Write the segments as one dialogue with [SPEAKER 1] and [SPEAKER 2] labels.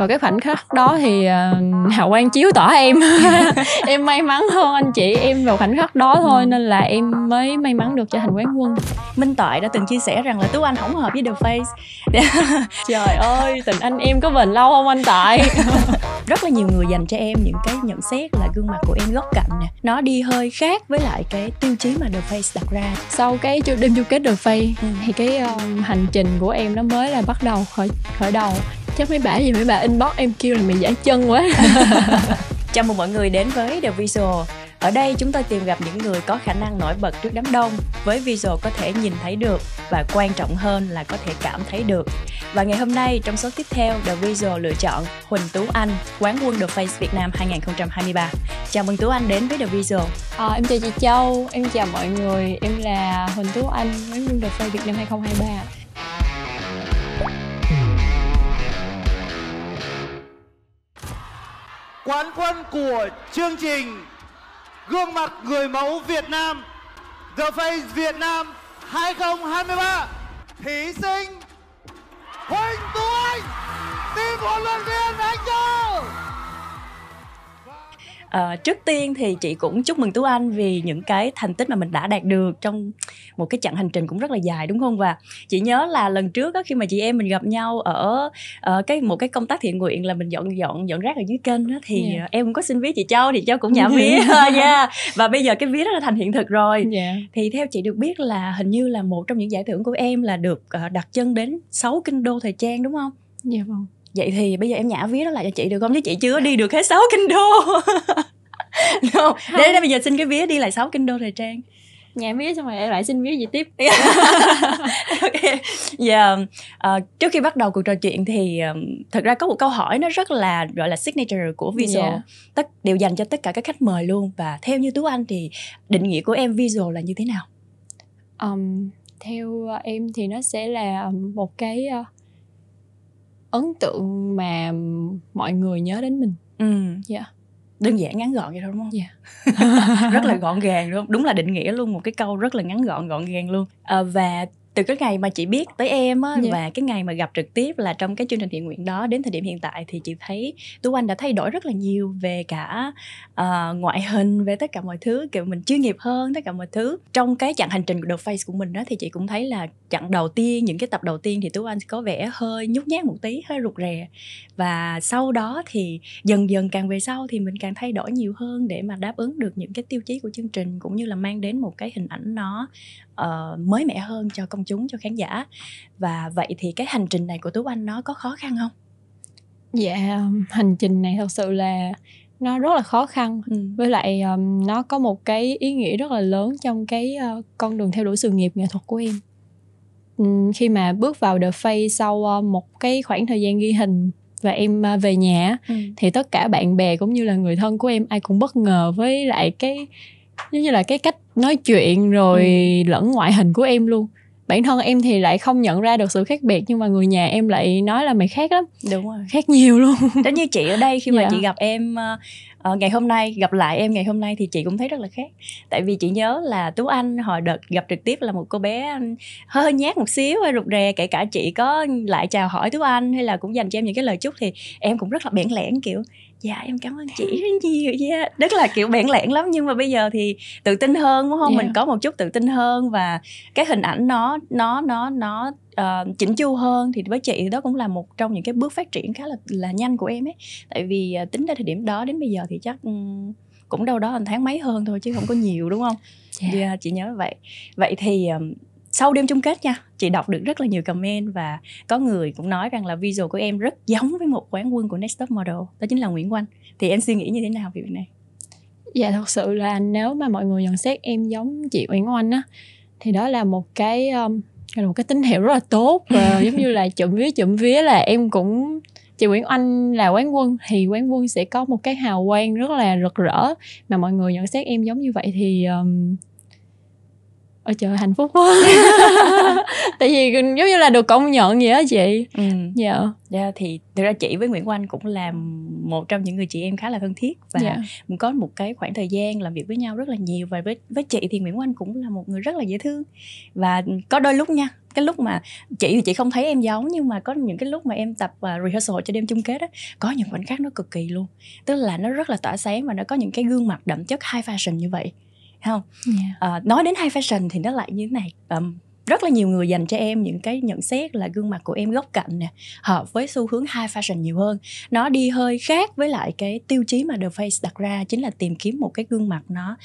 [SPEAKER 1] và cái khoảnh khắc đó thì uh, hào quang chiếu tỏ em. Em may mắn hơn anh chị em vào khoảnh khắc đó thôi nên là em mới may mắn được trở thành quán quân.
[SPEAKER 2] Minh toại đã từng chia sẻ rằng là tú anh không hợp với the face.
[SPEAKER 1] Trời ơi tình anh em có bền lâu không anh tại
[SPEAKER 2] rất là nhiều người dành cho em những cái nhận xét là gương mặt của em góc cạnh nè nó đi hơi khác với lại cái tiêu chí mà the face đặt ra.
[SPEAKER 1] Sau cái đêm chung kết the face ừ. thì cái um, hành trình của em nó mới là bắt đầu khởi khởi đầu chắc mấy bà gì mấy bà inbox em kêu là mày giải chân quá
[SPEAKER 2] chào mừng mọi người đến với The Visual ở đây chúng tôi tìm gặp những người có khả năng nổi bật trước đám đông với visual có thể nhìn thấy được và quan trọng hơn là có thể cảm thấy được. Và ngày hôm nay trong số tiếp theo The Visual lựa chọn Huỳnh Tú Anh, quán quân The Face Việt Nam 2023. Chào mừng Tú Anh đến với The Visual.
[SPEAKER 1] À, em chào chị Châu, em chào mọi người, em là Huỳnh Tú Anh, quán quân The Face Việt Nam 2023.
[SPEAKER 3] Quán quân của chương trình Gương mặt người mẫu Việt Nam, The Face Việt Nam 2023 Thí sinh Huỳnh Tú Anh, Team huấn luyện viên Anh Châu.
[SPEAKER 2] À, trước tiên thì chị cũng chúc mừng Tú Anh vì những cái thành tích mà mình đã đạt được trong một cái chặng hành trình cũng rất là dài đúng không và chị nhớ là lần trước đó, khi mà chị em mình gặp nhau ở uh, cái một cái công tác thiện nguyện là mình dọn dọn dọn rác ở dưới kênh đó, thì yeah. Dạ. em cũng có xin ví chị Châu thì Châu cũng nhả ví yeah. và bây giờ cái ví đó là thành hiện thực rồi yeah. Dạ. thì theo chị được biết là hình như là một trong những giải thưởng của em là được đặt chân đến 6 kinh đô thời trang đúng không?
[SPEAKER 1] Dạ vâng
[SPEAKER 2] vậy thì bây giờ em nhả ví đó lại cho chị được không? Chứ chị chưa đi được hết sáu kinh đô. No. để, để bây giờ xin cái vía đi lại sáu kinh đô thời trang.
[SPEAKER 1] Nhà vía xong rồi em lại xin vía gì tiếp.
[SPEAKER 2] Ok. Dạ uh, trước khi bắt đầu cuộc trò chuyện thì um, thật ra có một câu hỏi nó rất là gọi là signature của visual. Yeah. Dạ. tất đều dành cho tất cả các khách mời luôn. Và theo như tú anh thì định nghĩa của em visual là như thế nào?
[SPEAKER 1] Um, theo em thì nó sẽ là một cái uh, ấn tượng mà mọi người nhớ đến mình
[SPEAKER 2] ừ dạ yeah đơn giản ngắn gọn vậy thôi đúng không? Yeah. rất là gọn gàng đúng không? Đúng là định nghĩa luôn một cái câu rất là ngắn gọn gọn gàng luôn. À, và từ cái ngày mà chị biết tới em á yeah. Dạ. và cái ngày mà gặp trực tiếp là trong cái chương trình thiện nguyện đó đến thời điểm hiện tại thì chị thấy tú anh đã thay đổi rất là nhiều về cả uh, ngoại hình về tất cả mọi thứ kiểu mình chuyên nghiệp hơn tất cả mọi thứ trong cái chặng hành trình của The Face của mình đó thì chị cũng thấy là chặng đầu tiên những cái tập đầu tiên thì tú anh có vẻ hơi nhút nhát một tí hơi rụt rè và sau đó thì dần dần càng về sau thì mình càng thay đổi nhiều hơn để mà đáp ứng được những cái tiêu chí của chương trình cũng như là mang đến một cái hình ảnh nó uh, mới mẻ hơn cho công chúng cho khán giả và vậy thì cái hành trình này của tú anh nó có khó khăn không
[SPEAKER 1] dạ hành trình này thật sự là nó rất là khó khăn ừ. với lại um, nó có một cái ý nghĩa rất là lớn trong cái uh, con đường theo đuổi sự nghiệp nghệ thuật của em um, khi mà bước vào The Face sau uh, một cái khoảng thời gian ghi hình và em uh, về nhà ừ. thì tất cả bạn bè cũng như là người thân của em ai cũng bất ngờ với lại cái giống như là cái cách nói chuyện rồi ừ. lẫn ngoại hình của em luôn bản thân em thì lại không nhận ra được sự khác biệt nhưng mà người nhà em lại nói là mày khác lắm.
[SPEAKER 2] Đúng rồi.
[SPEAKER 1] Khác nhiều luôn.
[SPEAKER 2] Giống như chị ở đây khi mà dạ. chị gặp em uh, ngày hôm nay gặp lại em ngày hôm nay thì chị cũng thấy rất là khác. Tại vì chị nhớ là tú anh hồi đợt gặp trực tiếp là một cô bé hơi nhát một xíu hơi rụt rè kể cả chị có lại chào hỏi tú anh hay là cũng dành cho em những cái lời chúc thì em cũng rất là bẽn lẽn kiểu dạ em cảm ơn chị rất nhiều yeah. rất là kiểu bẽn lẽn lắm nhưng mà bây giờ thì tự tin hơn đúng không yeah. mình có một chút tự tin hơn và cái hình ảnh nó nó nó nó uh, chỉnh chu hơn thì với chị đó cũng là một trong những cái bước phát triển khá là là nhanh của em ấy tại vì uh, tính ra thời điểm đó đến bây giờ thì chắc um, cũng đâu đó một tháng mấy hơn thôi chứ không có nhiều đúng không? Yeah. yeah chị nhớ vậy. Vậy thì um, sau đêm chung kết nha chị đọc được rất là nhiều comment và có người cũng nói rằng là visual của em rất giống với một quán quân của Next Top Model. Đó chính là Nguyễn Oanh. Thì em suy nghĩ như thế nào về việc này?
[SPEAKER 1] Dạ thật sự là nếu mà mọi người nhận xét em giống chị Nguyễn Oanh á thì đó là một cái um, là một cái tín hiệu rất là tốt và giống như là chụm vía chụm vía là em cũng chị Nguyễn Oanh là quán quân thì quán quân sẽ có một cái hào quang rất là rực rỡ. Mà mọi người nhận xét em giống như vậy thì um, ôi trời hạnh phúc quá tại vì giống như là được công nhận vậy á chị
[SPEAKER 2] ừ. dạ yeah, dạ, thì thực ra chị với Nguyễn Oanh cũng là một trong những người chị em khá là thân thiết và yeah. Dạ. có một cái khoảng thời gian làm việc với nhau rất là nhiều và với với chị thì Nguyễn Oanh cũng là một người rất là dễ thương và có đôi lúc nha cái lúc mà chị thì chị không thấy em giấu nhưng mà có những cái lúc mà em tập uh, rehearsal cho đêm chung kết á có những khoảnh khắc nó cực kỳ luôn tức là nó rất là tỏa sáng và nó có những cái gương mặt đậm chất high fashion như vậy không? Yeah. uh, nói đến high fashion thì nó lại như thế này. Um, rất là nhiều người dành cho em những cái nhận xét là gương mặt của em góc cạnh nè hợp với xu hướng high fashion nhiều hơn. Nó đi hơi khác với lại cái tiêu chí mà The Face đặt ra chính là tìm kiếm một cái gương mặt nó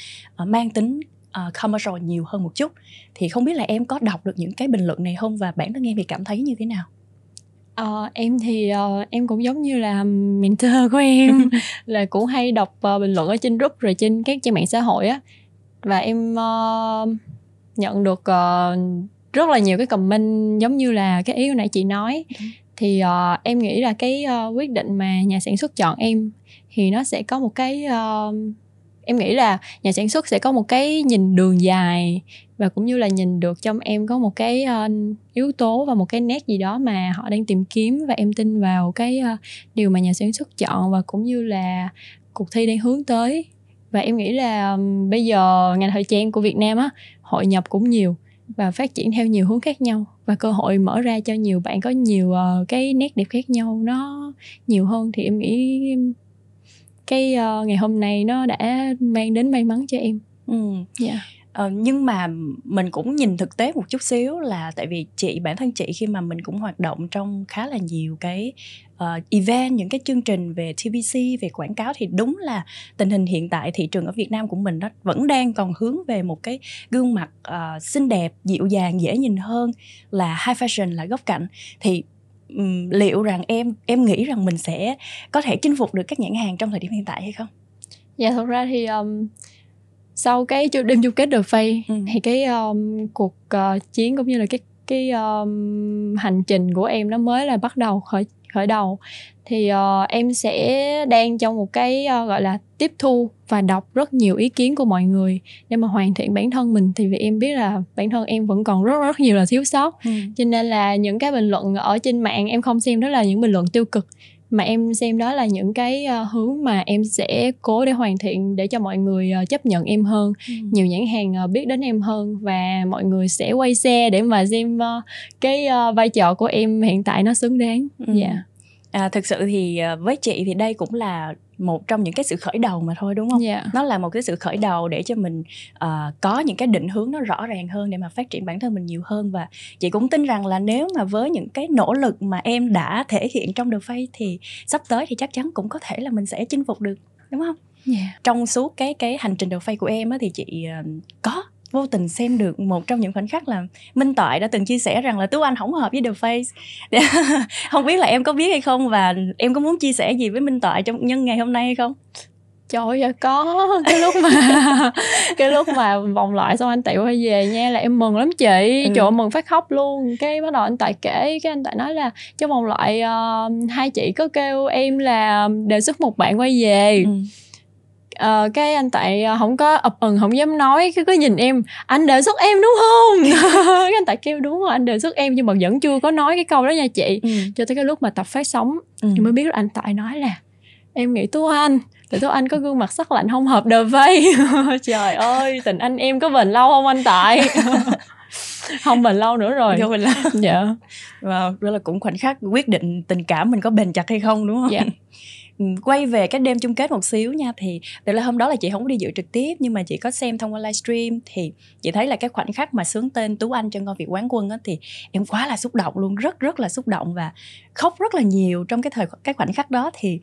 [SPEAKER 2] uh, mang tính uh, commercial nhiều hơn một chút. Thì không biết là em có đọc được những cái bình luận này không và bản thân em thì cảm thấy như thế nào?
[SPEAKER 1] Uh, em thì uh, em cũng giống như là mentor của em là cũng hay đọc uh, bình luận ở trên group rồi trên các trang mạng xã hội á và em uh, nhận được uh, rất là nhiều cái comment giống như là cái ý hồi nãy chị nói. Ừ. thì uh, em nghĩ là cái uh, quyết định mà nhà sản xuất chọn em thì nó sẽ có một cái uh, em nghĩ là nhà sản xuất sẽ có một cái nhìn đường dài và cũng như là nhìn được trong em có một cái uh, yếu tố và một cái nét gì đó mà họ đang tìm kiếm. Và em tin vào cái uh, điều mà nhà sản xuất chọn và cũng như là cuộc thi đang hướng tới và em nghĩ là bây giờ ngành thời trang của Việt Nam á hội nhập cũng nhiều và phát triển theo nhiều hướng khác nhau. Và cơ hội mở ra cho nhiều bạn có nhiều uh, cái nét đẹp khác nhau nó nhiều hơn thì em nghĩ cái uh, ngày hôm nay nó đã mang đến may mắn cho em. Ừ. Yeah.
[SPEAKER 2] Ờ, nhưng mà mình cũng nhìn thực tế một chút xíu là tại vì chị bản thân chị khi mà mình cũng hoạt động trong khá là nhiều cái uh, event những cái chương trình về TVC về quảng cáo thì đúng là tình hình hiện tại thị trường ở Việt Nam của mình nó vẫn đang còn hướng về một cái gương mặt uh, xinh đẹp dịu dàng dễ nhìn hơn là high fashion là góc cạnh thì um, liệu rằng em em nghĩ rằng mình sẽ có thể chinh phục được các nhãn hàng trong thời điểm hiện tại hay không?
[SPEAKER 1] Dạ thật ra thì um, sau cái đêm chung kết The Face ừ. thì cái um, cuộc uh, chiến cũng như là cái cái um, hành trình của em nó mới là bắt đầu khởi khởi đầu thì uh, em sẽ đang trong một cái uh, gọi là tiếp thu và đọc rất nhiều ý kiến của mọi người để mà hoàn thiện bản thân mình thì vì em biết là bản thân em vẫn còn rất rất nhiều là thiếu sót ừ. cho nên là những cái bình luận ở trên mạng em không xem đó là những bình luận tiêu cực mà em xem đó là những cái uh, hướng mà em sẽ cố để hoàn thiện để cho mọi người uh, chấp nhận em hơn ừ. nhiều nhãn hàng uh, biết đến em hơn và mọi người sẽ quay xe để mà xem cái vai trò của em hiện tại nó xứng đáng
[SPEAKER 2] ừ. dạ yeah. À, thực sự thì với chị thì đây cũng là một trong những cái sự khởi đầu mà thôi đúng không? Yeah. Dạ. Nó là một cái sự khởi đầu để cho mình uh, có những cái định hướng nó rõ ràng hơn để mà phát triển bản thân mình nhiều hơn và chị cũng tin rằng là nếu mà với những cái nỗ lực mà em đã thể hiện trong The Face thì sắp tới thì chắc chắn cũng có thể là mình sẽ chinh phục được đúng không? Yeah. Dạ. Trong suốt cái cái hành trình The Face của em á thì chị uh, có vô tình xem được một trong những khoảnh khắc là Minh Toại đã từng chia sẻ rằng là Tú Anh không hợp với The Face. Không biết là em có biết hay không và em có muốn chia sẻ gì với Minh Toại trong nhân ngày hôm nay hay không?
[SPEAKER 1] Trời ơi có cái lúc mà cái lúc mà vòng loại xong anh tại quay về nha là em mừng lắm chị. Ừ. trời mừng phát khóc luôn. Cái bắt đầu anh tại kể cái anh tại nói là trong vòng loại uh, hai chị có kêu em là đề xuất một bạn quay về. Ừ uh, cái anh tại ờ, không có ập ừng không dám nói cứ cứ nhìn em. Anh đề xuất em đúng không? Cái anh tại kêu đúng rồi anh đề xuất em nhưng mà vẫn chưa có nói cái câu đó nha chị. Ừ. cho tới cái lúc mà tập phát sóng ừ. thì mới biết anh tại nói là em nghĩ tú anh. Tại tú anh có gương mặt sắc lạnh không hợp đời vây. Trời ơi tình anh em có bền lâu không anh tại không bền lâu nữa rồi.
[SPEAKER 2] Không bền lâu. Dạ. Và wow, đó là cũng khoảnh khắc quyết định tình cảm mình có bền chặt hay không đúng không? Dạ quay về cái đêm chung kết một xíu nha thì từ là hôm đó là chị không có đi dự trực tiếp nhưng mà chị có xem thông qua livestream thì chị thấy là cái khoảnh khắc mà sướng tên tú anh trên ngôi vị quán quân á thì em quá là xúc động luôn rất rất là xúc động và khóc rất là nhiều trong cái thời cái khoảnh khắc đó thì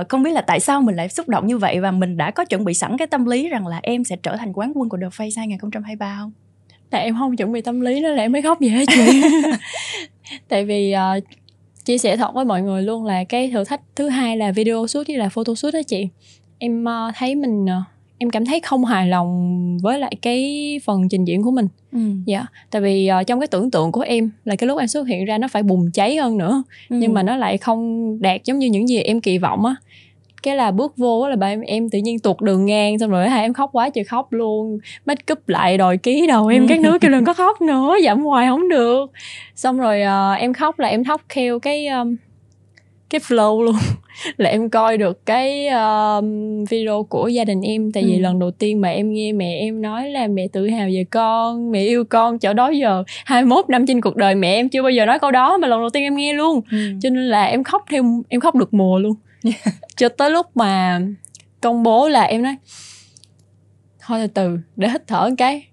[SPEAKER 2] uh, không biết là tại sao mình lại xúc động như vậy và mình đã có chuẩn bị sẵn cái tâm lý rằng là em sẽ trở thành quán quân của The Face 2023 không?
[SPEAKER 1] Tại em không chuẩn bị tâm lý đó là em mới khóc vậy hết chị. Tại vì uh, chia sẻ thật với mọi người luôn là cái thử thách thứ hai là video shoot với là photo shoot đó chị em uh, thấy mình uh, em cảm thấy không hài lòng với lại cái phần trình diễn của mình ừ. dạ tại vì uh, trong cái tưởng tượng của em là cái lúc em xuất hiện ra nó phải bùng cháy hơn nữa ừ. nhưng mà nó lại không đạt giống như những gì em kỳ vọng á cái là bước vô là ba em em tự nhiên tuột đường ngang xong rồi hai em khóc quá trời khóc luôn. Make up lại đòi ký đầu em các nước kêu đừng có khóc nữa giảm hoài không được. Xong rồi uh, em khóc là em khóc theo cái um, cái flow luôn. Là em coi được cái uh, video của gia đình em tại vì ừ. lần đầu tiên mà em nghe mẹ em nói là mẹ tự hào về con mẹ yêu con chỗ đó giờ 21 năm trên cuộc đời mẹ em chưa bao giờ nói câu đó mà lần đầu tiên em nghe luôn. Ừ. cho nên là em khóc theo em khóc được mùa luôn cho tới lúc mà công bố là em nói thôi từ từ để hít thở một cái.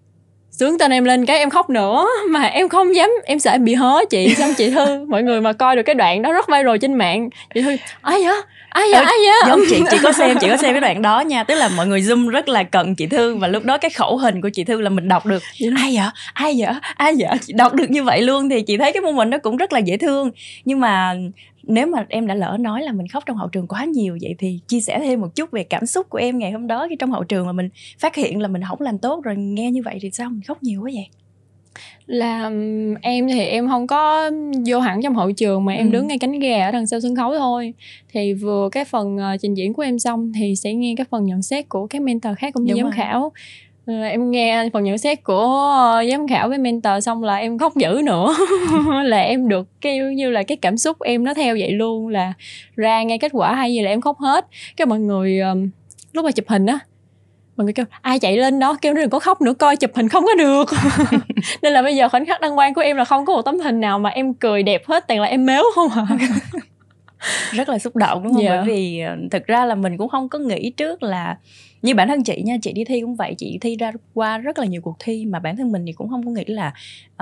[SPEAKER 1] Sướng tên em lên cái em khóc nữa mà em không dám em sợ em bị hớ chị xong chị thư. Mọi người mà coi được cái đoạn đó rất viral trên mạng. Chị thư ai vậy? Ai vậy? Ai vậy?
[SPEAKER 2] giống chị chị có xem chị có xem cái đoạn đó nha. Tức là mọi người zoom rất là cận chị thư và lúc đó cái khẩu hình của chị thư là mình đọc được. Ai vậy? Ai vậy? Ai vậy? Chị đọc được như vậy luôn thì chị thấy cái môn mình nó cũng rất là dễ thương. Nhưng mà nếu mà em đã lỡ nói là mình khóc trong hậu trường quá nhiều vậy thì chia sẻ thêm một chút về cảm xúc của em ngày hôm đó khi trong hậu trường mà mình phát hiện là mình không làm tốt rồi nghe như vậy thì sao? Mình khóc nhiều quá vậy.
[SPEAKER 1] Là em thì em không có vô hẳn trong hậu trường mà em ừ. đứng ngay cánh gà ở đằng sau sân khấu thôi. Thì vừa cái phần uh, trình diễn của em xong thì sẽ nghe cái phần nhận xét của các mentor khác cũng như giám khảo. Ờ, em nghe phần nhận xét của ờ, giám khảo với mentor xong là em khóc dữ nữa. Là em được kêu như là cái cảm xúc em nó theo vậy luôn là ra ngay kết quả hay gì là em khóc hết. Cái mọi người um, lúc mà chụp hình á mọi người kêu ai chạy lên đó? Kêu nó đừng có khóc nữa coi chụp hình không có được. Nên là bây giờ khoảnh khắc đăng quang của em là không có một tấm hình nào mà em cười đẹp hết toàn là em mếu không à.
[SPEAKER 2] Rất là xúc động đúng không. Dạ. bởi vì thực ra là mình cũng không có nghĩ trước là như bản thân chị nha chị đi thi cũng vậy chị thi ra qua rất là nhiều cuộc thi mà bản thân mình thì cũng không có nghĩ là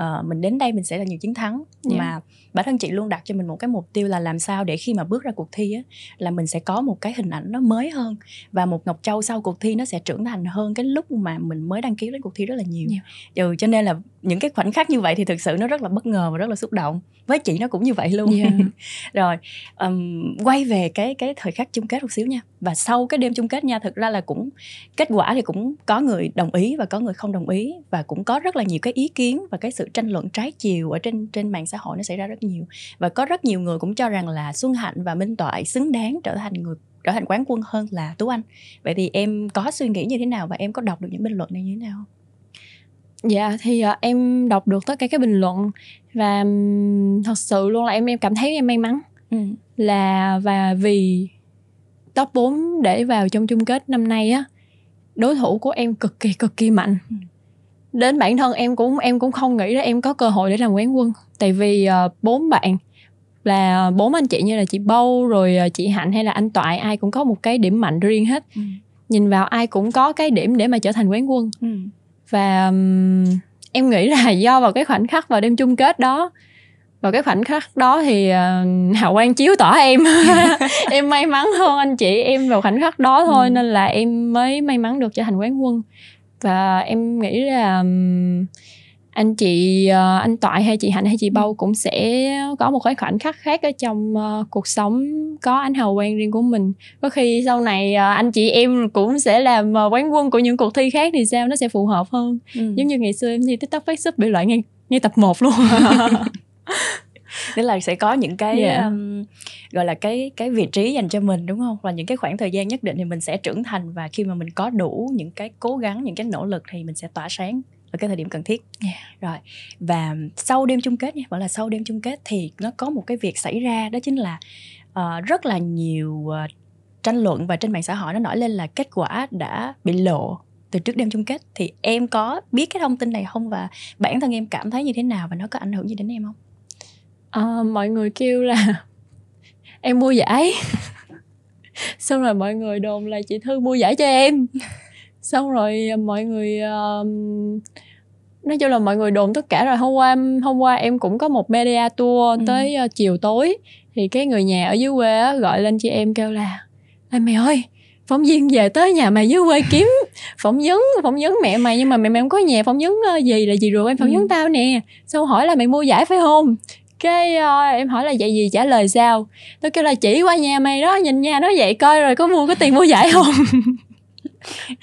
[SPEAKER 2] uh, mình đến đây mình sẽ là nhiều chiến thắng yeah. mà bản thân chị luôn đặt cho mình một cái mục tiêu là làm sao để khi mà bước ra cuộc thi á là mình sẽ có một cái hình ảnh nó mới hơn và một ngọc châu sau cuộc thi nó sẽ trưởng thành hơn cái lúc mà mình mới đăng ký đến cuộc thi rất là nhiều yeah. ừ, cho nên là những cái khoảnh khắc như vậy thì thực sự nó rất là bất ngờ và rất là xúc động với chị nó cũng như vậy luôn yeah. rồi um, quay về cái cái thời khắc chung kết một xíu nha và sau cái đêm chung kết nha thực ra là cũng kết quả thì cũng có người đồng ý và có người không đồng ý và cũng có rất là nhiều cái ý kiến và cái sự tranh luận trái chiều ở trên trên mạng xã hội nó xảy ra rất nhiều. Và có rất nhiều người cũng cho rằng là Xuân Hạnh và Minh Toại xứng đáng trở thành người trở thành quán quân hơn là Tú Anh. Vậy thì em có suy nghĩ như thế nào và em có đọc được những bình luận này như thế nào
[SPEAKER 1] Dạ thì uh, em đọc được tất cả các bình luận và um, thật sự luôn là em em cảm thấy em may mắn. Ừ. là và vì top 4 để vào trong chung kết năm nay á đối thủ của em cực kỳ cực kỳ mạnh ừ. đến bản thân em cũng em cũng không nghĩ là em có cơ hội để làm quán quân tại vì uh, bốn bạn là bốn anh chị như là chị Bâu rồi uh, chị Hạnh hay là anh Toại ai cũng có một cái điểm mạnh riêng hết ừ. nhìn vào ai cũng có cái điểm để mà trở thành quán quân ừ. và um, em nghĩ là do vào cái khoảnh khắc vào đêm chung kết đó vào cái khoảnh khắc đó thì uh, hào quang chiếu tỏ em. Em may mắn hơn anh chị em vào khoảnh khắc đó thôi ừ. nên là em mới may mắn được trở thành quán quân. Và em nghĩ là um, anh chị uh, anh toại hay chị hạnh hay chị bâu cũng sẽ có một cái khoảnh khắc khác ở trong uh, cuộc sống có ánh hào quang riêng của mình. Có khi sau này uh, anh chị em cũng sẽ làm quán quân của những cuộc thi khác thì sao nó sẽ phù hợp hơn. Ừ. giống như ngày xưa em thi tiktok facebook bị loại ngay ngay tập 1 luôn
[SPEAKER 2] nghĩa là sẽ có những cái yeah. um, gọi là cái cái vị trí dành cho mình đúng không? Và những cái khoảng thời gian nhất định thì mình sẽ trưởng thành và khi mà mình có đủ những cái cố gắng những cái nỗ lực thì mình sẽ tỏa sáng ở cái thời điểm cần thiết. Yeah. rồi và sau đêm chung kết nha gọi là sau đêm chung kết thì nó có một cái việc xảy ra đó chính là uh, rất là nhiều uh, tranh luận và trên mạng xã hội nó nổi lên là kết quả đã bị lộ từ trước đêm chung kết. Thì em có biết cái thông tin này không? Và bản thân em cảm thấy như thế nào? Và nó có ảnh hưởng gì đến em không
[SPEAKER 1] à, mọi người kêu là em mua giải. Xong rồi mọi người đồn là chị thư mua giải cho em. Xong rồi mọi người uh, nói chung là mọi người đồn tất cả rồi hôm qua hôm qua em cũng có một media tour ừ. tới uh, chiều tối. Thì cái người nhà ở dưới quê á, gọi lên chị em kêu là Ê mày ơi phóng viên về tới nhà mày dưới quê kiếm phỏng vấn phỏng vấn mẹ mày nhưng mà mẹ mày không có nhà phỏng vấn gì là gì rồi em phỏng vấn ừ. tao nè. Xong hỏi là mày mua giải phải không cái uh, em hỏi là vậy gì trả lời sao? Tôi kêu là chỉ qua nhà mày đó nhìn nhà nó vậy coi rồi có mua có tiền mua giải không?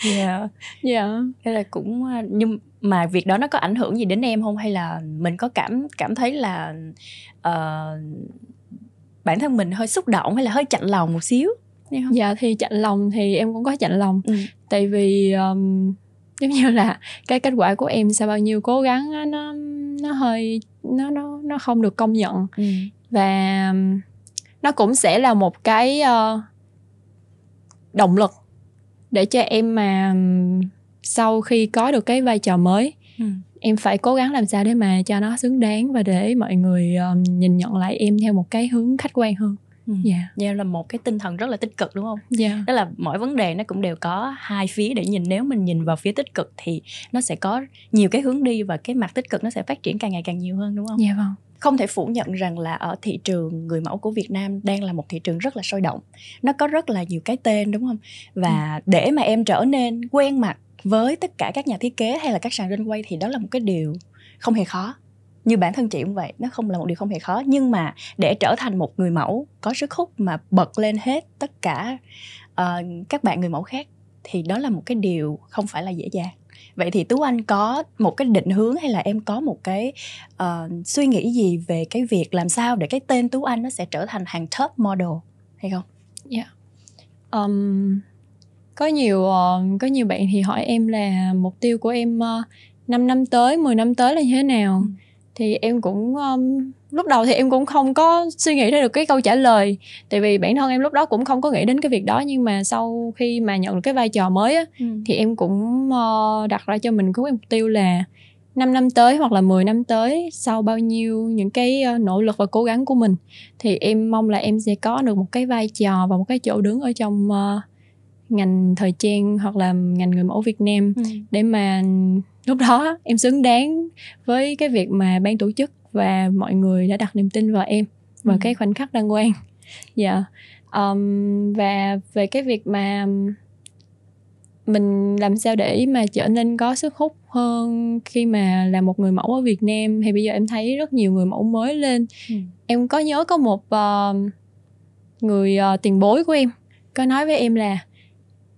[SPEAKER 2] Dạ dạ. Thế là cũng ờ, nhưng mà việc đó nó có ảnh hưởng gì đến em không? Hay là mình có cảm cảm thấy là uh, bản thân mình hơi xúc động hay là hơi chạnh lòng một xíu?
[SPEAKER 1] Không? dạ thì chạnh lòng thì em cũng có chạnh lòng. Ừ. tại vì um, giống như là cái kết quả của em sau bao nhiêu cố gắng á, nó nó hơi nó nó nó không được công nhận ừ. và nó cũng sẽ là một cái uh, động lực để cho em mà sau khi có được cái vai trò mới ừ. em phải cố gắng làm sao để mà cho nó xứng đáng và để mọi người um, nhìn nhận lại em theo một cái hướng khách quan hơn.
[SPEAKER 2] Yeah. yeah là một cái tinh thần rất là tích cực đúng không?
[SPEAKER 1] Yeah.
[SPEAKER 2] Đó là mỗi vấn đề nó cũng đều có hai phía để nhìn nếu mình nhìn vào phía tích cực thì nó sẽ có nhiều cái hướng đi và cái mặt tích cực nó sẽ phát triển càng ngày càng nhiều hơn đúng không?
[SPEAKER 1] Dạ yeah, vâng.
[SPEAKER 2] Không thể phủ nhận rằng là ở thị trường người mẫu của Việt Nam đang là một thị trường rất là sôi động. Nó có rất là nhiều cái tên đúng không? Và ừ. để mà em trở nên quen mặt với tất cả các nhà thiết kế hay là các sàn runway thì đó là một cái điều không hề khó như bản thân chị cũng vậy nó không là một điều không hề khó nhưng mà để trở thành một người mẫu có sức hút mà bật lên hết tất cả uh, các bạn người mẫu khác thì đó là một cái điều không phải là dễ dàng. Vậy thì tú anh có một cái định hướng hay là em có một cái uh, suy nghĩ gì về cái việc làm sao để cái tên tú anh nó sẽ trở thành hàng top model hay không?
[SPEAKER 1] Dạ. Yeah. um, có nhiều uh, có nhiều bạn thì hỏi em là mục tiêu của em uh, 5 năm tới 10 năm tới là như thế nào? Ừ thì em cũng um, lúc đầu thì em cũng không có suy nghĩ ra được cái câu trả lời tại vì bản thân em lúc đó cũng không có nghĩ đến cái việc đó nhưng mà sau khi mà nhận được cái vai trò mới á ừ. thì em cũng uh, đặt ra cho mình cái mục tiêu là 5 năm tới hoặc là 10 năm tới sau bao nhiêu những cái uh, nỗ lực và cố gắng của mình thì em mong là em sẽ có được một cái vai trò và một cái chỗ đứng ở trong uh, ngành thời trang hoặc là ngành người mẫu Việt Nam ừ. để mà lúc đó em xứng đáng với cái việc mà ban tổ chức và mọi người đã đặt niềm tin vào em và ừ. cái khoảnh khắc đăng quang dạ yeah. um, và về cái việc mà mình làm sao để mà trở nên có sức hút hơn khi mà là một người mẫu ở Việt Nam thì bây giờ em thấy rất nhiều người mẫu mới lên ừ. em có nhớ có một uh, người uh, tiền bối của em có nói với em là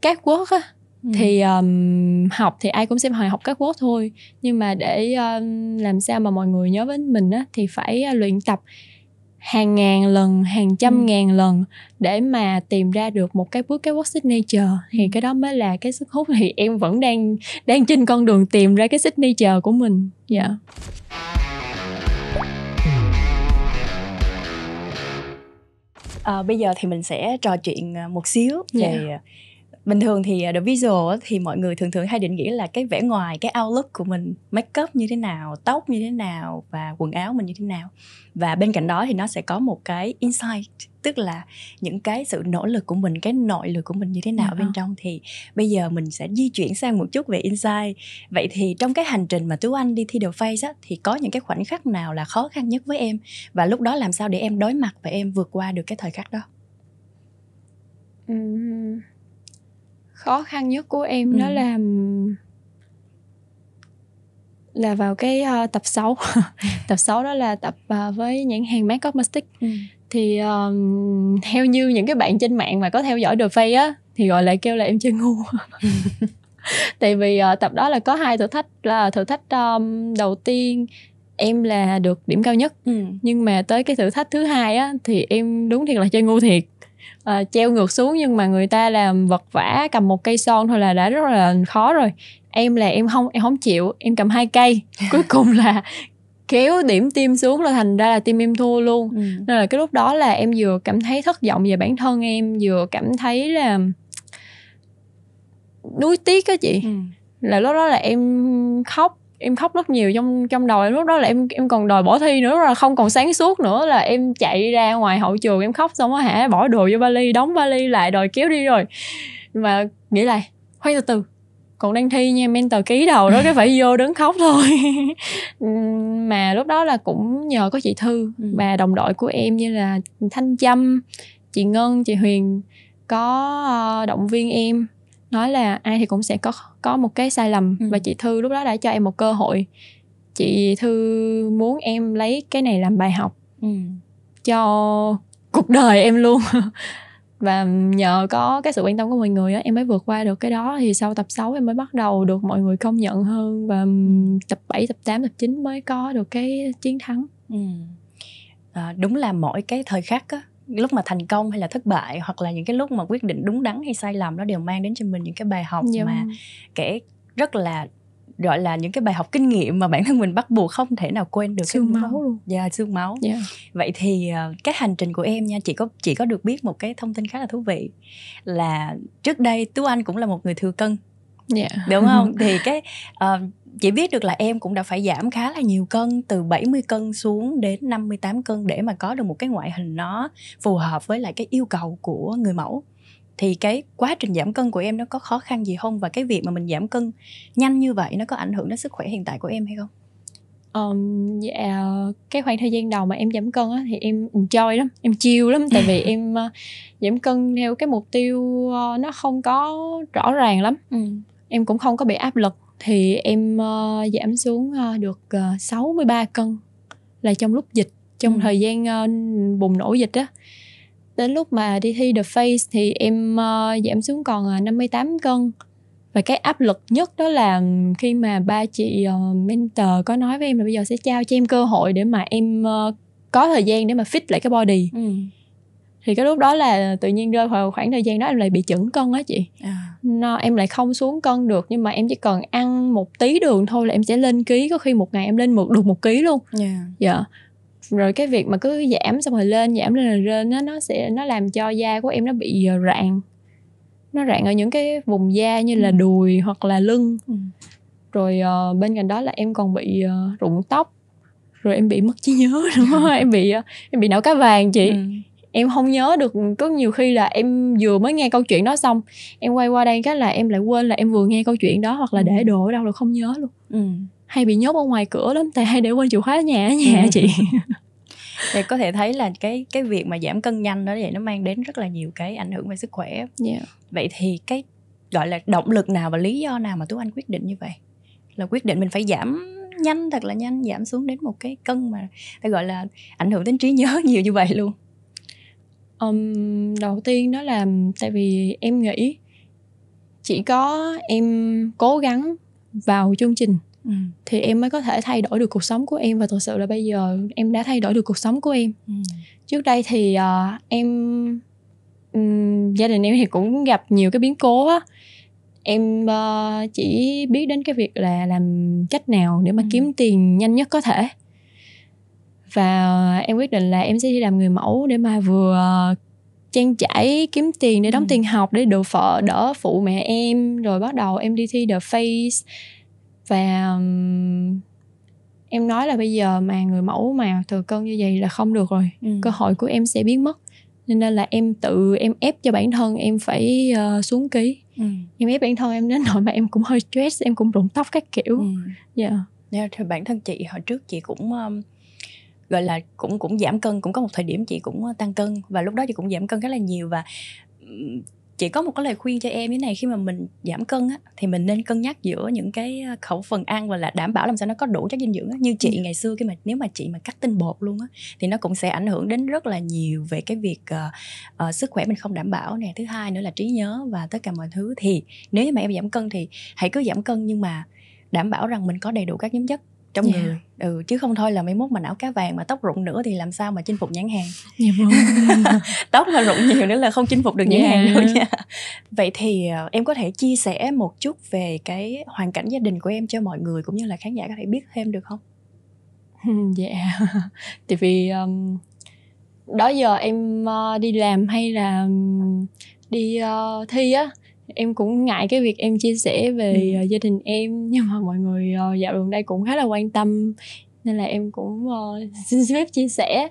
[SPEAKER 1] các quốc á Ừ. thì um, học thì ai cũng sẽ học các quốc thôi nhưng mà để um, làm sao mà mọi người nhớ với mình á thì phải uh, luyện tập hàng ngàn lần hàng trăm ừ. ngàn lần để mà tìm ra được một cái bước cái work signature thì ừ. cái đó mới là cái sức hút thì em vẫn đang đang trên con đường tìm ra cái signature của mình dạ yeah.
[SPEAKER 2] À, bây giờ thì mình sẽ trò chuyện một xíu về yeah bình thường thì à, the visual thì mọi người thường thường hay định nghĩa là cái vẻ ngoài cái outlook của mình make up như thế nào tóc như thế nào và quần áo mình như thế nào. Và bên cạnh đó thì nó sẽ có một cái insight tức là những cái sự nỗ lực của mình cái nội lực của mình như thế nào yeah. bên trong. Thì bây giờ mình sẽ di chuyển sang một chút về insight. Vậy thì trong cái hành trình mà tú anh đi thi đầu face á thì có những cái khoảnh khắc nào là khó khăn nhất với em? Và lúc đó làm sao để em đối mặt và em vượt qua được cái thời khắc đó?
[SPEAKER 1] Uhm khó khăn nhất của em ừ. đó là là vào cái uh, tập 6 tập 6 đó là tập uh, với nhãn hàng Mac Cosmetics ừ. thì um, theo như những cái bạn trên mạng mà có theo dõi The Face á thì gọi lại kêu là em chơi ngu tại vì uh, tập đó là có hai thử thách là thử thách um, đầu tiên em là được điểm cao nhất ừ. nhưng mà tới cái thử thách thứ hai á thì em đúng thiệt là chơi ngu thiệt uh, treo ngược xuống nhưng mà người ta làm vật vả cầm một cây son thôi là đã rất là khó rồi em là em không em không chịu em cầm hai cây cuối cùng là kéo điểm tim xuống là thành ra là tim em thua luôn ừ. nên là cái lúc đó là em vừa cảm thấy thất vọng về bản thân em vừa cảm thấy là nuối tiếc á chị ừ. là lúc đó là em khóc em khóc rất nhiều trong trong đầu em lúc đó là em em còn đòi bỏ thi nữa là không còn sáng suốt nữa là em chạy ra ngoài hậu trường em khóc xong á hả bỏ đồ vô vali đóng vali lại đòi kéo đi rồi. Mà nghĩ lại khoan từ từ còn đang thi nha mentor ký đầu đó cái phải vô đứng khóc thôi. Mà lúc đó là cũng nhờ có chị thư ừ. và đồng đội của em như là thanh trâm chị ngân chị huyền có ờ, động viên em nói là ai thì cũng sẽ có có một cái sai lầm ừ. và chị thư lúc đó đã cho em một cơ hội chị thư muốn em lấy cái này làm bài học ừ. cho cuộc đời em luôn và nhờ có cái sự quan tâm của mọi người á em mới vượt qua được cái đó thì sau tập 6 em mới bắt đầu được mọi người công nhận hơn và tập 7, tập 8, tập 9 mới có được cái chiến thắng ừ.
[SPEAKER 2] à, đúng là mỗi cái thời khắc á lúc mà thành công hay là thất bại hoặc là những cái lúc mà quyết định đúng đắn hay sai lầm nó đều mang đến cho mình những cái bài học dạ. mà vâng. kể rất là gọi là những cái bài học kinh nghiệm mà bản thân mình bắt buộc không thể nào quên được
[SPEAKER 1] xương máu luôn
[SPEAKER 2] dạ yeah, xương máu
[SPEAKER 1] yeah.
[SPEAKER 2] vậy thì uh, cái hành trình của em nha chị có chị có được biết một cái thông tin khá là thú vị là trước đây tú anh cũng là một người thừa cân
[SPEAKER 1] yeah.
[SPEAKER 2] đúng không thì cái uh, chị biết được là em cũng đã phải giảm khá là nhiều cân từ 70 cân xuống đến 58 cân để mà có được một cái ngoại hình nó phù hợp với lại cái yêu cầu của người mẫu thì cái quá trình giảm cân của em nó có khó khăn gì không và cái việc mà mình giảm cân nhanh như vậy nó có ảnh hưởng đến sức khỏe hiện tại của em hay không?
[SPEAKER 1] Um, dạ cái khoảng thời gian đầu mà em giảm cân á, thì em enjoy lắm em chill lắm tại vì em uh, giảm cân theo cái mục tiêu uh, nó không có rõ ràng lắm ừ. em cũng không có bị áp lực thì em uh, giảm xuống uh, được uh, 63 cân là trong lúc dịch trong ừ. thời gian uh, bùng nổ dịch á đến lúc mà đi thi The Face thì em uh, giảm xuống còn uh, 58 cân và cái áp lực nhất đó là khi mà ba chị uh, mentor có nói với em là bây giờ sẽ trao cho em cơ hội để mà em uh, có thời gian để mà fit lại cái body ừ. Thì cái lúc đó là tự nhiên rơi vào khoảng thời gian đó em lại bị chững cân á chị à. nó em lại không xuống cân được nhưng mà em chỉ cần ăn một tí đường thôi là em sẽ lên ký có khi một ngày em lên một được một ký luôn yeah. dạ yeah rồi cái việc mà cứ giảm xong rồi lên giảm lên rồi lên nó nó sẽ nó làm cho da của em nó bị ờ, rạn nó rạn ở những cái vùng da như là ừ. đùi hoặc là lưng ừ. rồi uh, bên cạnh đó là em còn bị uh, rụng tóc rồi em bị mất trí nhớ nữa em bị uh, em bị não cá vàng chị ừ. Em không nhớ được có nhiều khi là em vừa mới nghe câu chuyện đó xong em quay qua đây cái là em lại quên là em vừa nghe câu chuyện đó hoặc là để ừ. đồ ở đâu là không nhớ luôn ừ hay bị nhốt ở ngoài cửa lắm tại hay để quên chìa khóa ở nhà ở nhà ừ. chị
[SPEAKER 2] thì có thể thấy là cái cái việc mà giảm cân nhanh đó vậy nó mang đến rất là nhiều cái ảnh hưởng về sức khỏe yeah. Dạ. vậy thì cái gọi là động lực nào và lý do nào mà tú anh quyết định như vậy là quyết định mình phải giảm nhanh thật là nhanh giảm xuống đến một cái cân mà ta gọi là ảnh hưởng đến trí nhớ nhiều như vậy luôn
[SPEAKER 1] um, đầu tiên đó là tại vì em nghĩ chỉ có em cố gắng vào chương trình ừ. thì em mới có thể thay đổi được cuộc sống của em và thực sự là bây giờ em đã thay đổi được cuộc sống của em ừ. trước đây thì uh, em um, gia đình em thì cũng gặp nhiều cái biến cố á em uh, chỉ biết đến cái việc là làm cách nào để mà ừ. kiếm tiền nhanh nhất có thể và em quyết định là em sẽ đi làm người mẫu để mà vừa trang trải kiếm tiền để đóng ừ. tiền học để đỡ phợ đỡ phụ mẹ em rồi bắt đầu em đi thi the face và um, em nói là bây giờ mà người mẫu mà thừa cân như vậy là không được rồi ừ. cơ hội của em sẽ biến mất nên là em tự em ép cho bản thân em phải uh, xuống ký ừ. em ép bản thân em đến nỗi mà em cũng hơi stress em cũng rụng tóc các kiểu ừ.
[SPEAKER 2] yeah. yeah thì bản thân chị hồi trước chị cũng um, gọi là cũng cũng giảm cân cũng có một thời điểm chị cũng tăng cân và lúc đó chị cũng giảm cân khá là nhiều và chị có một cái lời khuyên cho em như này khi mà mình giảm cân á thì mình nên cân nhắc giữa những cái khẩu phần ăn và là đảm bảo làm sao nó có đủ chất dinh dưỡng á. như chị ừ. ngày xưa khi mà nếu mà chị mà cắt tinh bột luôn á thì nó cũng sẽ ảnh hưởng đến rất là nhiều về cái việc uh, uh, sức khỏe mình không đảm bảo nè thứ hai nữa là trí nhớ và tất cả mọi thứ thì nếu như mà em giảm cân thì hãy cứ giảm cân nhưng mà đảm bảo rằng mình có đầy đủ các nhóm chất trong yeah. Dạ. người ừ chứ không thôi là mấy mốt mà não cá vàng mà tóc rụng nữa thì làm sao mà chinh phục nhãn hàng yeah, dạ vâng. tóc mà rụng nhiều nữa là không chinh phục được nhãn yeah. hàng đâu nha vậy thì uh, em có thể chia sẻ một chút về cái hoàn cảnh gia đình của em cho mọi người cũng như là khán giả có thể biết thêm được không
[SPEAKER 1] dạ yeah. tại vì um, đó giờ em uh, đi làm hay là đi uh, thi á em cũng ngại cái việc em chia sẻ về ừ. uh, gia đình em nhưng mà mọi người uh, dạo gần đây cũng khá là quan tâm nên là em cũng uh, xin phép chia sẻ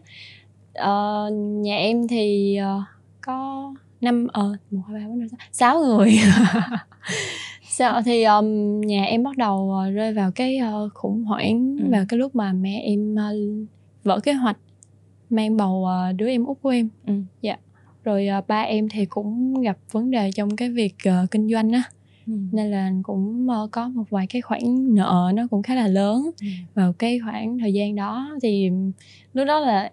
[SPEAKER 1] uh, nhà em thì uh, có năm ờ một hai ba bốn năm sáu người sao thì um, nhà em bắt đầu uh, rơi vào cái uh, khủng hoảng ừ. vào cái lúc mà mẹ em uh, vỡ kế hoạch mang bầu uh, đứa em út của em ừ. dạ rồi uh, ba em thì cũng gặp vấn đề trong cái việc uh, kinh doanh á ừ. nên là cũng uh, có một vài cái khoản nợ nó cũng khá là lớn ừ. vào cái khoảng thời gian đó thì lúc đó là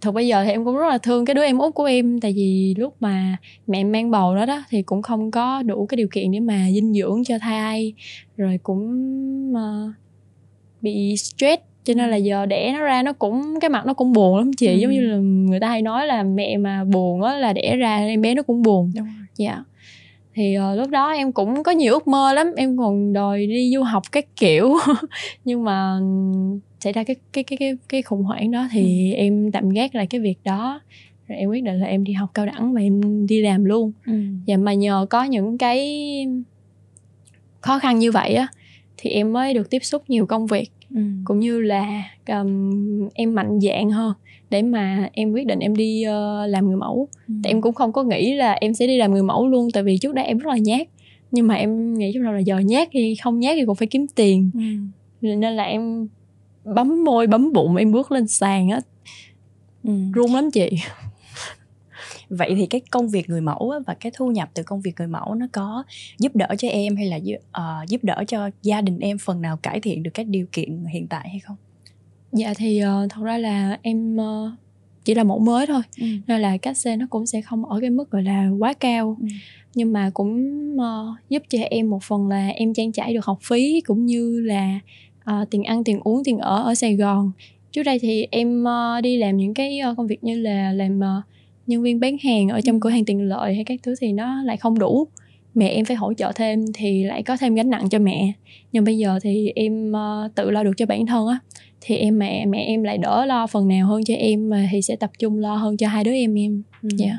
[SPEAKER 1] thực bây giờ thì em cũng rất là thương cái đứa em út của em tại vì lúc mà mẹ mang bầu đó đó thì cũng không có đủ cái điều kiện để mà dinh dưỡng cho thai rồi cũng uh, bị stress cho nên là giờ đẻ nó ra nó cũng cái mặt nó cũng buồn lắm chị ừ. giống như là người ta hay nói là mẹ mà buồn á là đẻ ra em bé nó cũng buồn dạ yeah. thì uh, lúc đó em cũng có nhiều ước mơ lắm em còn đòi đi du học các kiểu nhưng mà xảy ra cái cái cái cái cái khủng hoảng đó thì ừ. em tạm gác lại cái việc đó rồi em quyết định là em đi học cao đẳng và em đi làm luôn ừ. và mà nhờ có những cái khó khăn như vậy á thì em mới được tiếp xúc nhiều công việc ừ. cũng như là um, em mạnh dạng hơn để mà em quyết định em đi uh, làm người mẫu ừ. tại em cũng không có nghĩ là em sẽ đi làm người mẫu luôn tại vì trước đây em rất là nhát nhưng mà em nghĩ trong đầu là giờ nhát thì không nhát thì cũng phải kiếm tiền ừ. nên là em bấm môi bấm bụng em bước lên sàn á ừ. run lắm chị
[SPEAKER 2] vậy thì cái công việc người mẫu và cái thu nhập từ công việc người mẫu nó có giúp đỡ cho em hay là uh, giúp đỡ cho gia đình em phần nào cải thiện được các điều kiện hiện tại hay không
[SPEAKER 1] dạ thì uh, thật ra là em uh, chỉ là mẫu mới thôi ừ. nên là cách xe nó cũng sẽ không ở cái mức gọi là quá cao ừ. nhưng mà cũng uh, giúp cho em một phần là em trang trải được học phí cũng như là uh, tiền ăn tiền uống tiền ở ở sài gòn trước đây thì em uh, đi làm những cái uh, công việc như là làm uh, nhân viên bán hàng ở trong ừ. cửa hàng tiện lợi hay các thứ thì nó lại không đủ mẹ em phải hỗ trợ thêm thì lại có thêm gánh nặng cho mẹ nhưng bây giờ thì em uh, tự lo được cho bản thân á thì em mẹ mẹ em lại đỡ lo phần nào hơn cho em mà thì sẽ tập trung lo hơn cho hai đứa em em ừ. dạ yeah.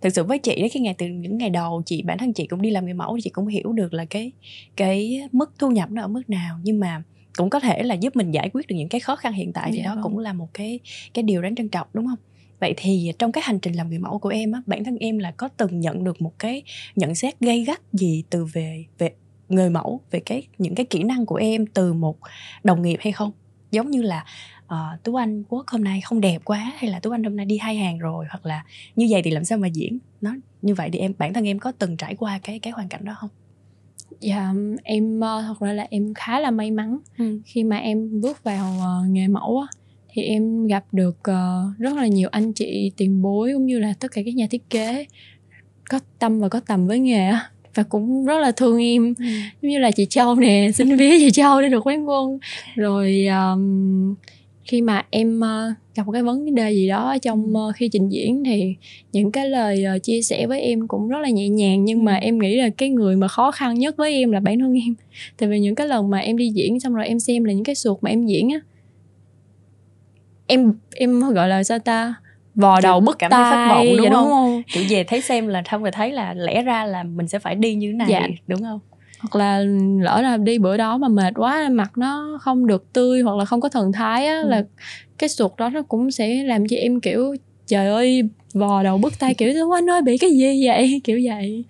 [SPEAKER 2] thực sự với chị đấy cái ngày từ những ngày đầu chị bản thân chị cũng đi làm người mẫu thì chị cũng hiểu được là cái cái mức thu nhập nó ở mức nào nhưng mà cũng có thể là giúp mình giải quyết được những cái khó khăn hiện tại thì dạ đó vâng. cũng là một cái cái điều đáng trân trọng đúng không vậy thì trong cái hành trình làm người mẫu của em á bản thân em là có từng nhận được một cái nhận xét gây gắt gì từ về về người mẫu về cái những cái kỹ năng của em từ một đồng nghiệp hay không? Giống như là uh, tú anh quốc hôm nay không đẹp quá hay là tú anh hôm nay đi hai hàng rồi? Hoặc là như vậy thì làm sao mà diễn? Nó như vậy thì em bản thân em có từng trải qua cái cái hoàn cảnh đó không?
[SPEAKER 1] Dạ em uh, thật ra là em khá là may mắn ừ. khi mà em bước vào uh, nghề mẫu á thì em gặp được uh, rất là nhiều anh chị tiền bối cũng như là tất cả các nhà thiết kế có tâm và có tầm với nghề á và cũng rất là thương em ừ. giống như là chị Châu nè xin vía chị Châu để được quán quân rồi um, khi mà em uh, gặp một cái vấn đề gì đó trong uh, khi trình diễn thì những cái lời uh, chia sẻ với em cũng rất là nhẹ nhàng nhưng mà ừ. em nghĩ là cái người mà khó khăn nhất với em là bản thân em tại vì những cái lần mà em đi diễn xong rồi em xem là những cái suột mà em diễn á em em gọi là sao ta vò đầu bứt cảm tay thất vọng
[SPEAKER 2] đúng, dạ, không? đúng không kiểu về thấy xem là không rồi thấy là lẽ ra là mình sẽ phải đi như thế này dạ. đúng không
[SPEAKER 1] hoặc là lỡ là đi bữa đó mà mệt quá mặt nó không được tươi hoặc là không có thần thái á ừ. là cái sụt đó nó cũng sẽ làm cho em kiểu trời ơi vò đầu bứt tay kiểu anh ơi bị cái gì vậy kiểu vậy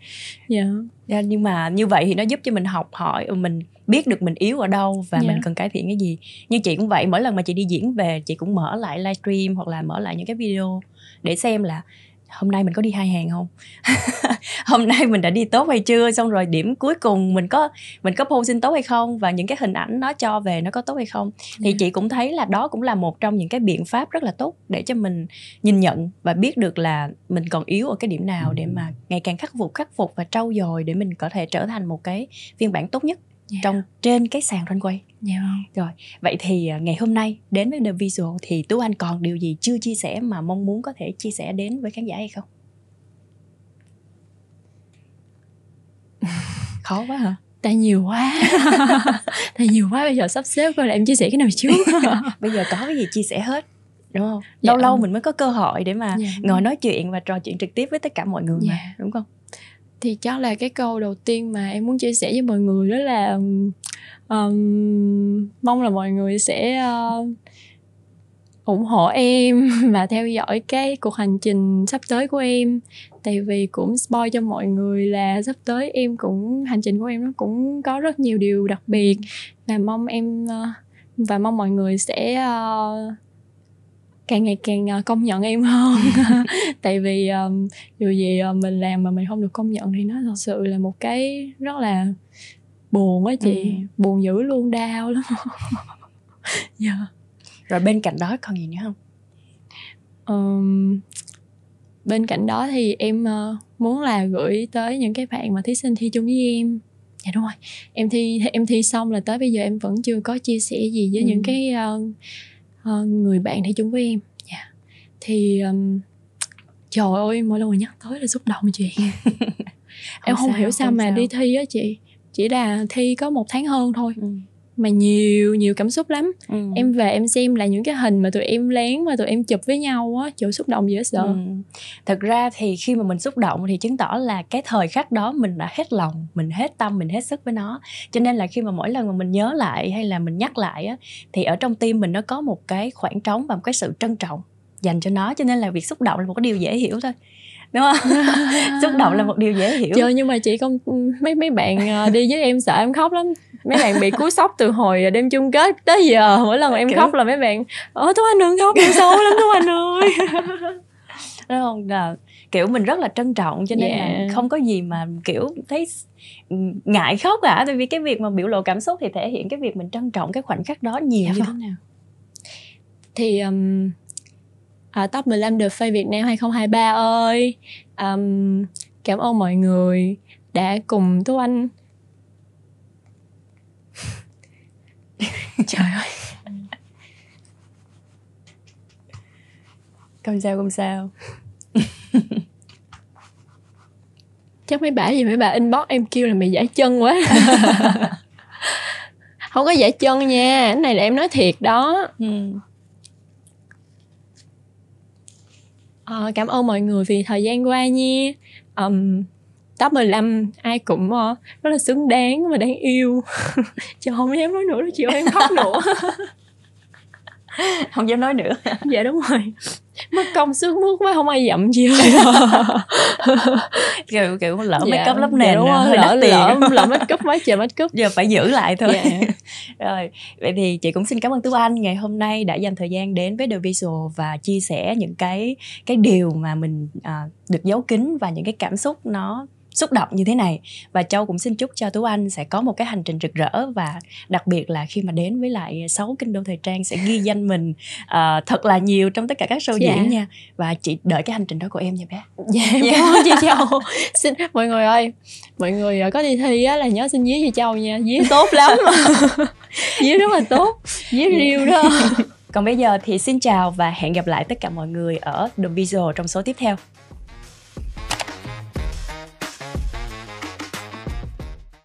[SPEAKER 1] dạ yeah.
[SPEAKER 2] yeah, nhưng mà như vậy thì nó giúp cho mình học hỏi mình biết được mình yếu ở đâu và yeah. mình dạ. cần cải thiện cái gì như chị cũng vậy mỗi lần mà chị đi diễn về chị cũng mở lại livestream hoặc là mở lại những cái video để xem là hôm nay mình có đi hai hàng không hôm nay mình đã đi tốt hay chưa xong rồi điểm cuối cùng mình có mình có posing tốt hay không và những cái hình ảnh nó cho về nó có tốt hay không thì yeah. Dạ. chị cũng thấy là đó cũng là một trong những cái biện pháp rất là tốt để cho mình nhìn nhận và biết được là mình còn yếu ở cái điểm nào để mà ngày càng khắc phục khắc phục và trau dồi để mình có thể trở thành một cái phiên bản tốt nhất yeah. Dạ. trong trên cái sàn runway.
[SPEAKER 1] Dạ yeah.
[SPEAKER 2] Rồi, vậy thì à, ngày hôm nay đến với The Visual thì Tú Anh còn điều gì chưa chia sẻ mà mong muốn có thể chia sẻ đến với khán giả hay không? Khó quá hả?
[SPEAKER 1] tại nhiều quá tại nhiều quá bây giờ sắp xếp coi là em chia sẻ cái nào trước
[SPEAKER 2] bây giờ có cái gì chia sẻ hết đúng không lâu dạ. lâu mình mới có cơ hội để mà dạ. ngồi nói chuyện và trò chuyện trực tiếp với tất cả mọi người dạ. mà đúng không
[SPEAKER 1] thì chắc là cái câu đầu tiên mà em muốn chia sẻ với mọi người đó là um, mong là mọi người sẽ uh, ủng hộ em và theo dõi cái cuộc hành trình sắp tới của em. Tại vì cũng spoil cho mọi người là sắp tới em cũng hành trình của em nó cũng có rất nhiều điều đặc biệt. Và mong em ờ, và mong mọi người sẽ uh, càng ngày càng ờ, công nhận em hơn tại vì um, dù gì uh, mình làm mà mình không được công nhận thì nó thật sự là một cái rất là buồn á chị ừ. buồn dữ luôn đau lắm
[SPEAKER 2] dạ yeah. rồi bên cạnh đó còn gì nữa không
[SPEAKER 1] um, bên cạnh đó thì em uh, muốn là gửi tới những cái bạn mà thí sinh thi chung với em dạ đúng rồi em thi em thi xong là tới bây giờ em vẫn chưa có chia sẻ gì với ừ. những cái uh, uh, người bạn thi chung với em yeah. Dạ. thì um, trời ơi mỗi lần mà nhắc tới là xúc động chuyện không em không sao, hiểu sao không mà sao. đi thi á chị chỉ là thi có một tháng hơn thôi ừ mà nhiều nhiều cảm xúc lắm. Ừ. em về em xem là những cái hình mà tụi em lén mà tụi em chụp với nhau á chỗ xúc động dễ sợ. Ừ.
[SPEAKER 2] thật ra thì khi mà mình xúc động thì chứng tỏ là cái thời khắc đó mình đã hết lòng mình hết tâm mình hết sức với nó. Cho nên là khi mà mỗi lần mà mình nhớ lại hay là mình nhắc lại á thì ở trong tim mình nó có một cái khoảng trống và một cái sự trân trọng dành cho nó. Cho nên là việc xúc động là một cái điều dễ hiểu thôi. Đúng không? Xúc động là một điều dễ hiểu.
[SPEAKER 1] Trời nhưng mà chị không mấy mấy bạn ờ, đi với em sợ em khóc lắm mấy bạn bị cú sốc từ hồi đêm chung kết tới giờ. Mỗi lần em kiểu... khóc là mấy bạn ơ tú anh đừng khóc đừng xấu lắm tú anh ơi.
[SPEAKER 2] Đúng không? Là kiểu mình rất là trân trọng cho nên yeah. là không có gì mà kiểu thấy ngại khóc cả. Tại vì cái việc mà biểu lộ cảm xúc thì thể hiện cái việc mình trân trọng cái khoảnh khắc đó nhiều dạ, như thế nào.
[SPEAKER 1] Thì um, à, top 15 The Face Việt Nam 2023 ơi. Um, cảm ơn mọi người đã cùng Tú Anh trời ơi.
[SPEAKER 2] Không sao không sao.
[SPEAKER 1] Chắc mấy bà gì mấy bà inbox em kêu là mày giải chân quá. Không có giải chân nha cái này là em nói thiệt đó. Ừ. à, cảm ơn mọi người vì thời gian qua nha. Um, top 15 ai cũng uh, rất là xứng đáng và đáng yêu. Chứ không dám nói nữa đâu chị ơi em khóc nữa.
[SPEAKER 2] Không dám nói nữa.
[SPEAKER 1] Dạ đúng rồi. Mất công sức mướt quá không ai dậm gì ơi
[SPEAKER 2] kiểu kiểu lỡ dạ, make up lớp nền
[SPEAKER 1] dạ, hơi lỡ, tiền. lỡ lỡ make up mấy trời make up.
[SPEAKER 2] Giờ phải giữ lại thôi. Dạ. rồi vậy thì chị cũng xin cảm ơn tú anh ngày hôm nay đã dành thời gian đến với The Visual và chia sẻ những cái cái điều mà mình à, được giấu kín và những cái cảm xúc nó xúc động như thế này. Và châu cũng xin chúc cho tú anh sẽ có một cái hành trình rực rỡ và đặc biệt là khi mà đến với lại sáu kinh đô thời trang sẽ ghi danh mình uh, thật là nhiều trong tất cả các show dạ. diễn nha. Và chị đợi cái hành trình đó của em nha bé.
[SPEAKER 1] Dạ em yeah. cảm ơn chị châu. Xin mọi người ơi mọi người ờ, có đi thi á là nhớ xin dí chị châu nha. Dí tốt lắm. Dí rất là tốt. Dí dạ. riêu đó.
[SPEAKER 2] Còn bây giờ thì xin chào và hẹn gặp lại tất cả mọi người ở The Visual trong số tiếp theo